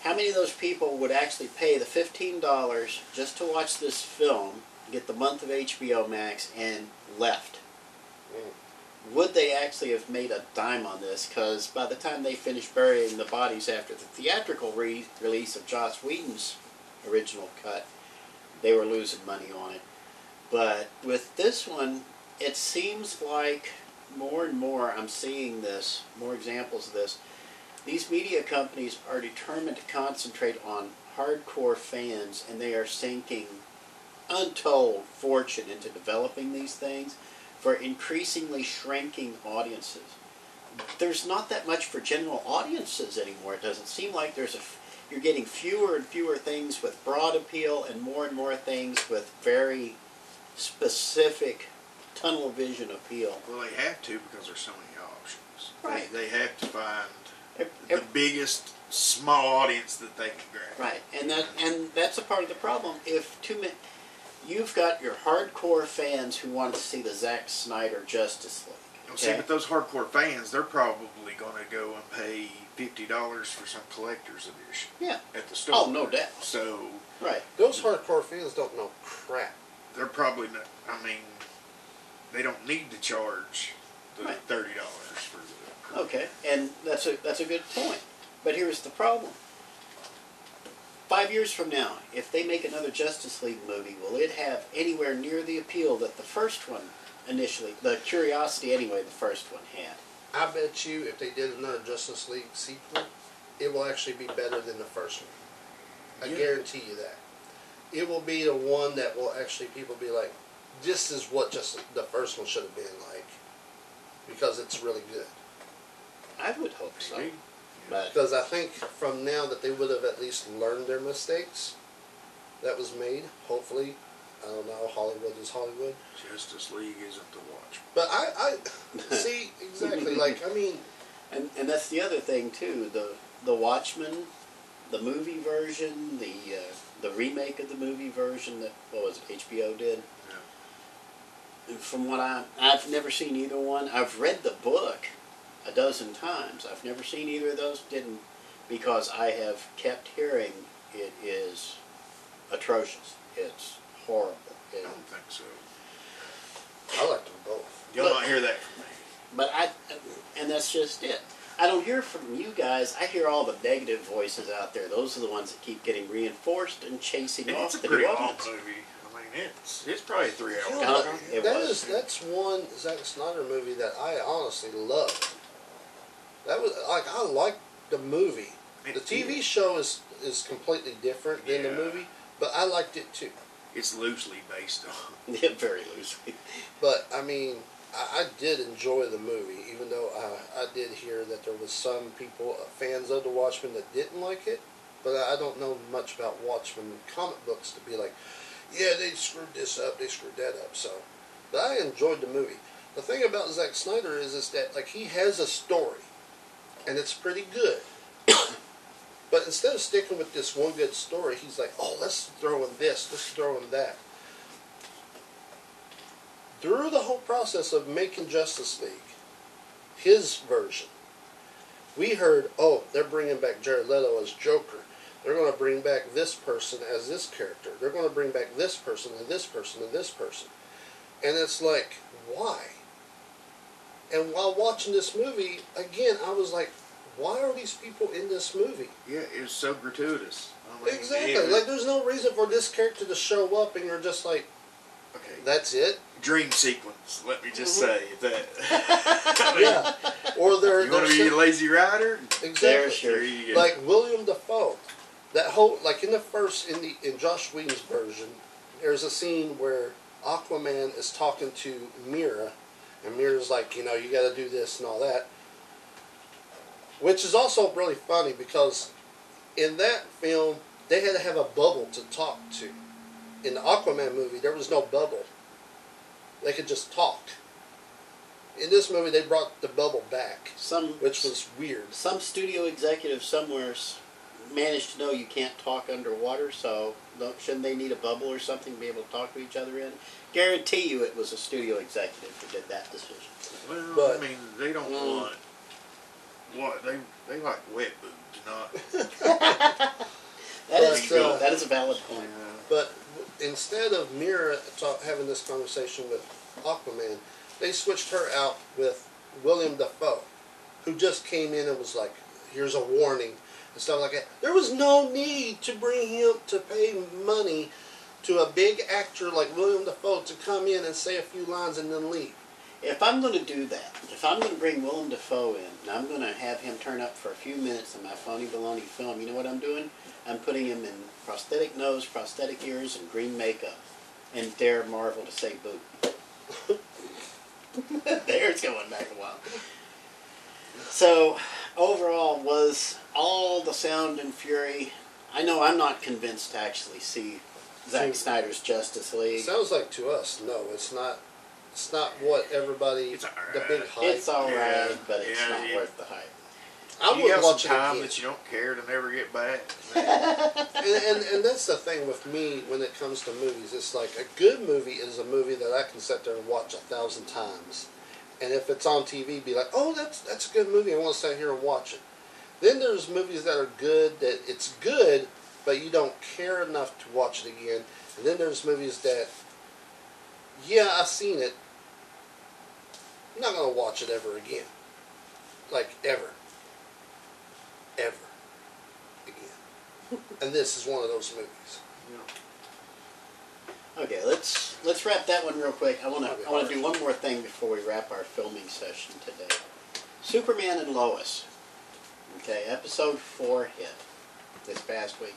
How many of those people would actually pay the fifteen dollars just to watch this film, get the month of HBO Max, and left? Mm. Would they actually have made a dime on this? Because by the time they finished burying the bodies after the theatrical re- release of Joss Whedon's original cut, they were losing money on it. But with this one, it seems like more and more I'm seeing this, more examples of this. These media companies are determined to concentrate on hardcore fans, and they are sinking untold fortune into developing these things for increasingly shrinking audiences. There's not that much for general audiences anymore. It doesn't seem like there's a. You're getting fewer and fewer things with broad appeal, and more and more things with very specific tunnel vision appeal. Well, they have to because there's so many options. Right. They, they have to find the ev- biggest small audience that they can grab. Right, and that and that's a part of the problem. If too many, you've got your hardcore fans who want to see the Zack Snyder Justice League. Well, See, but those hardcore fans, they're probably going to go and pay fifty dollars for some collector's edition Yeah. at the oh, store. Oh, no doubt. So Right. Those hardcore fans don't know crap. they're probably not. I mean, they don't need to charge the Right. thirty dollars for the. Okay, and that's a that's a good point. But here's the problem. Five years from now, if they make another Justice League movie, will it have anywhere near the appeal that the first one initially, the curiosity anyway, the first one had? I bet you if they did another Justice League sequel, it will actually be better than the first one. I Yeah. guarantee you that. It will be the one that will actually people be like, this is what just the first one should have been like, because it's really good. I would hope so. But Because I think from now that they would have at least learned their mistakes that was made. Hopefully, I don't know. Hollywood is Hollywood, Justice League isn't to watch. but I, I see exactly like I mean, And and that's the other thing too. The the Watchmen, the movie version, the uh, the remake of the movie version that what was it HBO did. And from what I I've never seen either one. I've read the book a dozen times. I've never seen either of those. Didn't because I have kept hearing it is atrocious. It's horrible. I don't think so. I like them both. You'll But- not hear that from me. but I and that's just it. I don't hear from you guys. I hear all the negative voices out there. Those are the ones that keep getting reinforced and chasing And off it's a the pretty new long audience. movie. I it's it's probably three hours. Yeah. long. it that was. is- that's one Zack Snyder movie that I honestly loved. That was like I liked the movie. It The TV is. show is is completely different than the movie, but I liked it too. It's loosely based on. Yeah, very loosely. But I mean, I, I did enjoy the movie, even though I, I did hear that there was some people, uh, fans of the Watchmen, that didn't like it. But I I don't know much about Watchmen comic books to be like, yeah, they screwed this up, they screwed that up. So, but I enjoyed the movie. The thing about Zack Snyder is, is that like he has a story, and it's pretty good. but instead of sticking with this one good story, he's like, oh, let's throw in this, let's throw in that through the whole process of making Justice League, his version, we heard, oh, they're bringing back Jared Leto as Joker. They're going to bring back this person as this character. They're going to bring back this person and this person and this person. And it's like, why? And while watching this movie, again, I was like, why are these people in this movie? Yeah, it was so gratuitous. Mean, Exactly. was- Like, there's no reason for this character to show up and you're just like, okay, that's it? dream sequence. Let me just Mhm. say that. I mean, Yeah. Or they're, You want to be a lazy rider? Exactly. There you go. like William Dafoe. That whole like in the first in the in Joss Whedon's version, there's a scene where Aquaman is talking to Mera, and Mera's like, you know, you got to do this and all that. Which is also really funny because in that film they had to have a bubble to talk to. In the Aquaman movie, there was no bubble. They could just talk. In this movie, they brought the bubble back, Some which was weird. some studio executive somewhere s- managed to know you can't talk underwater, so don't, shouldn't they need a bubble or something to be able to talk to each other in? Guarantee you, it was a studio executive who did that decision. Well, But- I mean, they don't Mm. want what they they like wet boobs, not. That is true. uh, that is a valid point. But instead of Mera talk, having this conversation with Aquaman, they switched her out with William Dafoe, who just came in and was like, "Here's a warning" and stuff like that. There was no need to bring him to pay money to a big actor like William Dafoe to come in and say a few lines and then leave. If I'm going to do that, if I'm going to bring Willem Dafoe in, and I'm going to have him turn up for a few minutes in my phony baloney film, you know what I'm doing? I'm putting him in prosthetic nose, prosthetic ears, and green makeup, and dare Marvel to say boo. There's going back a while. So, overall, was all the sound and fury? I know I'm not convinced to actually see Zack Snyder's Justice League. Sounds like to us, no, it's not. It's not what everybody. It's the alright. big hype. It's all right, Yeah, but it's yeah, not yeah. worth the hype. I you would have watch time that you don't care to never get back. and, and, and that's the thing with me when it comes to movies. It's like a good movie is a movie that I can sit there and watch a thousand times. And if it's on TV, be like, oh, that's that's a good movie. I want to sit here and watch it. Then there's movies that are good that it's good, but you don't care enough to watch it again. And then there's movies that, yeah, I've seen it. I'm not gonna watch it ever again. Like ever. Ever. Again. and this is one of those movies. Okay, let's let's wrap that one real quick. I want to I want to do one more thing before we wrap our filming session today. Superman and Lois. Okay, episode four hit this past week.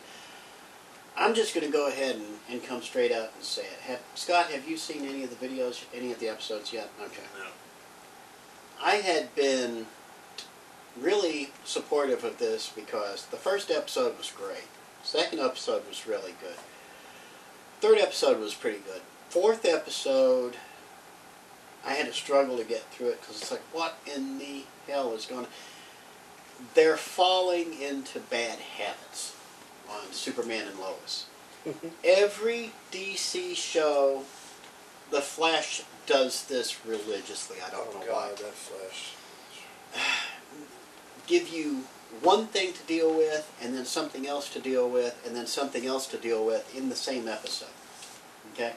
I'm just going to go ahead and, and come straight out and say it. Have, Scott, have you seen any of the videos, any of the episodes yet? Okay. No. I had been really supportive of this because the first episode was great. Second episode was really good. Third episode was pretty good. Fourth episode, I had to struggle to get through it because it's like, what in the hell is going on? They're falling into bad habits on Superman and Lois. Every DC show, The Flash does this religiously. I don't oh know God, why that flash. give you one thing to deal with and then something else to deal with and then something else to deal with in the same episode. Okay?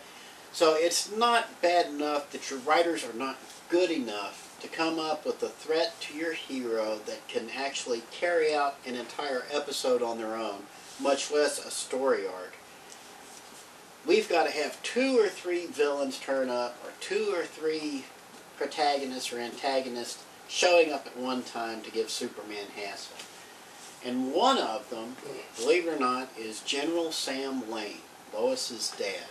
So it's not bad enough that your writers are not good enough to come up with a threat to your hero that can actually carry out an entire episode on their own, much less a story arc. We've got to have two or three villains turn up, or two or three protagonists or antagonists showing up at one time to give Superman hassle. And one of them, believe it or not, is General Sam Lane, Lois's dad,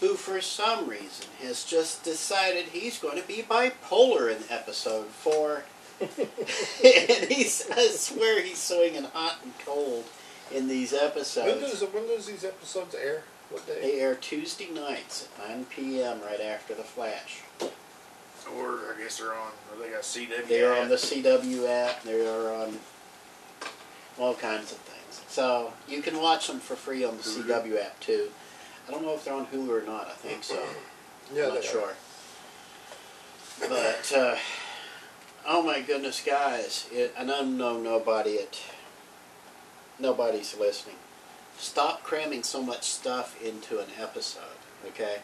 who for some reason has just decided he's going to be bipolar in episode four. and he's, I swear he's swinging hot and cold in these When episodes. does when does these episodes air? What day? They air Tuesday nights at 9 p.m. right after The Flash. Or I guess they're on. Or they got CW. They're app. on the CW app. They're on all kinds of things. So you can watch them for free on the mm-hmm. Hulu. CW app too. I don't know if they're on Hulu or not. I think so. yeah, I'm not they are. sure. But uh, oh my goodness, guys! It, I know nobody at nobody's listening. Stop cramming so much stuff into an episode. Okay.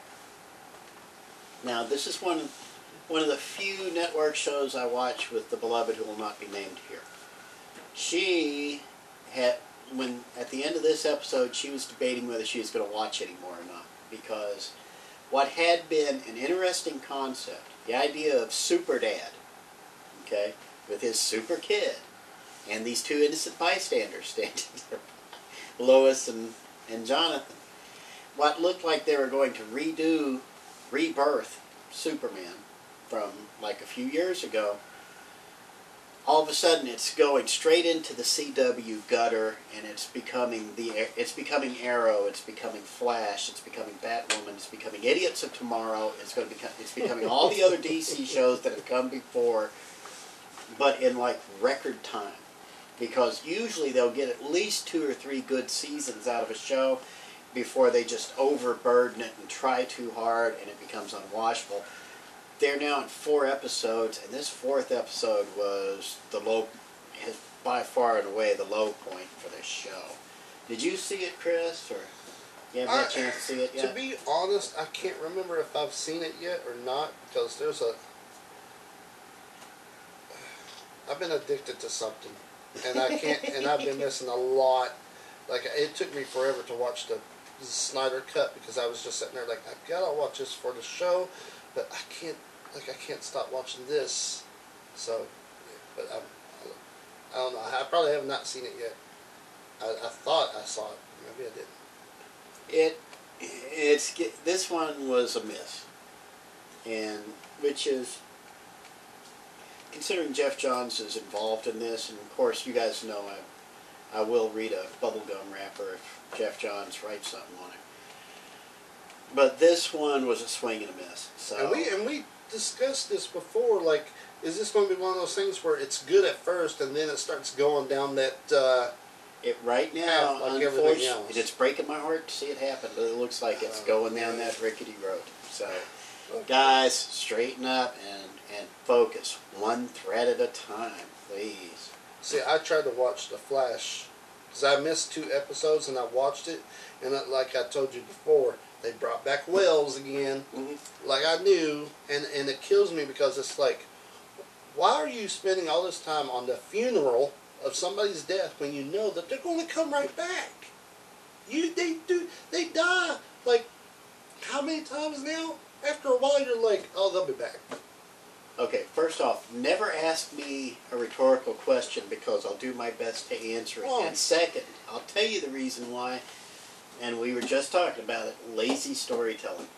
Now this is one one of the few network shows I watch with the beloved who will not be named here. She had when at the end of this episode she was debating whether she was going to watch anymore or not because what had been an interesting concept, the idea of super dad, okay, with his super kid, and these two innocent bystanders standing there, Lois and, and Jonathan. What looked like they were going to redo, rebirth Superman from like a few years ago. All of a sudden, it's going straight into the CW gutter, and it's becoming the it's becoming Arrow, it's becoming Flash, it's becoming Batwoman, it's becoming Idiots of Tomorrow. It's going to become it's becoming all the other DC shows that have come before, but in like record time, because usually they'll get at least two or three good seasons out of a show before they just overburden it and try too hard, and it becomes unwatchable they're now in four episodes, and this fourth episode was the low, is by far and away the low point for this show. Did you see it, Chris, or you haven't had a I- chance to see it yet? To be honest, I can't remember if I've seen it yet or not because there's a. I've been addicted to something, and I can't. and I've been missing a lot. Like it took me forever to watch the Snyder cut because I was just sitting there like I gotta watch this for the show, but I can't. Like I can't stop watching this. So, but I'm, I don't know. I probably have not seen it yet. I, I thought I saw it. Maybe I didn't. It, it's this one was a miss, and which is considering Geoff Johns is involved in this, and of course you guys know I, I will read a bubblegum wrapper if Geoff Johns writes something on it. But this one was a swing and a miss. So And we and we discussed this before. Like, is this going to be one of those things where it's good at first and then it starts going down that? Uh, It right now, like unfortunately, it's breaking my heart to see it happen, but it looks like it's Oh, going down that rickety road. So, Okay. guys, straighten up and and focus one thread at a time, please. see, I tried to watch The Flash because I missed two episodes and I watched it, and it, like I told you before, they brought back Wells again. Mhm. Like I knew, and and it kills me because it's like, why are you spending all this time on the funeral of somebody's death when you know that they're going to come right back? You they do they die like how many times now? After a while, you're like, oh, they'll be back. Okay, first off, never ask me a rhetorical question because I'll do my best to answer it. Oh. And second, I'll tell you the reason why. And we were just talking about it: lazy storytelling,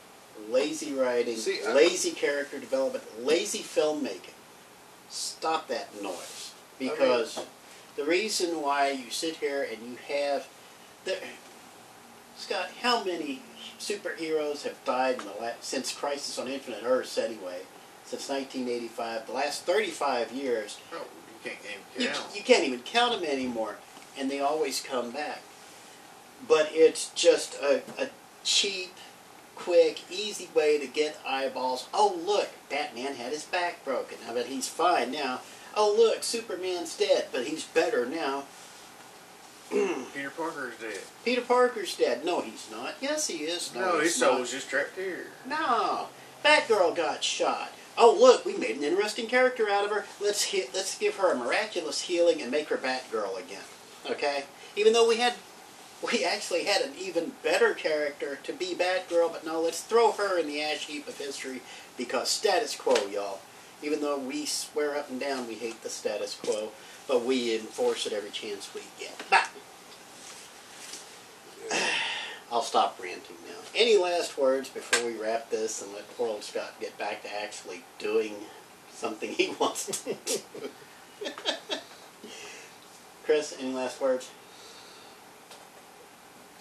lazy writing, See, lazy character development, lazy filmmaking. Stop that noise because the reason why you sit here and you have the Scott, how many superheroes have died in the la- since Crisis on Infinite Earths anyway? Since 1985, the last 35 years, Oh, you can't even count. you can't even count them anymore, and they always come back. But it's just a, a cheap, quick, easy way to get eyeballs. Oh, look, Batman had his back broken. I bet he's fine now. Oh, look, Superman's dead, but he's better now. Peter Parker's dead. Peter Parker's dead. No, he's not. Yes, he is. No, his he's not. soul's just trapped here. No, Batgirl got shot. Oh, look, we made an interesting character out of her. Let's he- let's give her a miraculous healing and make her Batgirl again. Okay? Even though we had we actually had an even better character to be Batgirl, but no, let's throw her in the ash heap of history because status quo, y'all. Even though we swear up and down we hate the status quo, but we enforce it every chance we get. Bah! I'll stop ranting now. Any last words before we wrap this and let poor old Scott get back to actually doing something he wants to do? Chris, any last words?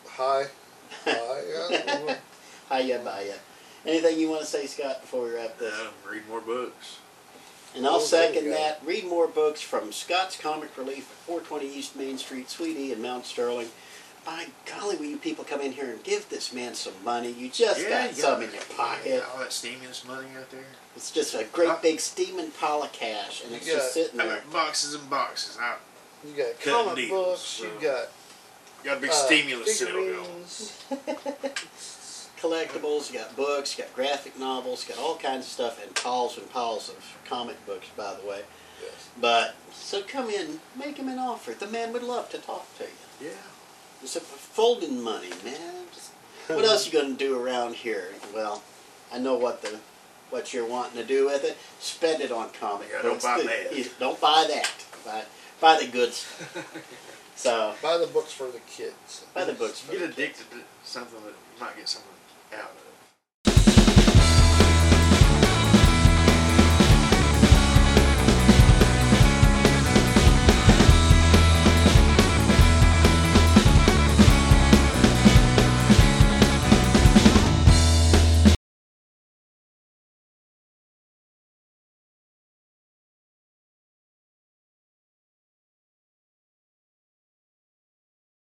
Hi. Hi. Yeah. Hiya, bye ya. Anything you want to say, Scott, before we wrap this? Read more books. And I'll Oh, second that. Read more books from Scott's Comic Relief at 420 East Main Street, Sweetie, in Mount Sterling. By golly, will you people come in here and give this man some money? You just got you some in your pocket. All that stimulus money out there. It's just a great Huh? big steaming pile of cash, and it's Yeah. just sitting I there. boxes and boxes. I You got Cutting comic deals, books. You so- got got a big uh, stimulus sale going. Collectibles, you got books, you got graphic novels, you got all kinds of stuff, and piles and piles of comic books, by the way. Yes. But, so come in, make him an offer. The man would love to talk to you. Yeah. It's a folding money, man. Just- what else you gonna do around here? Well, I know what the what you're wanting to do with it. Spend it on comic Yeah, don't books. buy The- that. you- Don't buy that. Buy buy the goods. So Buy the books for the kids. buy the books. For Get the kids. addicted to something that you might get something out of.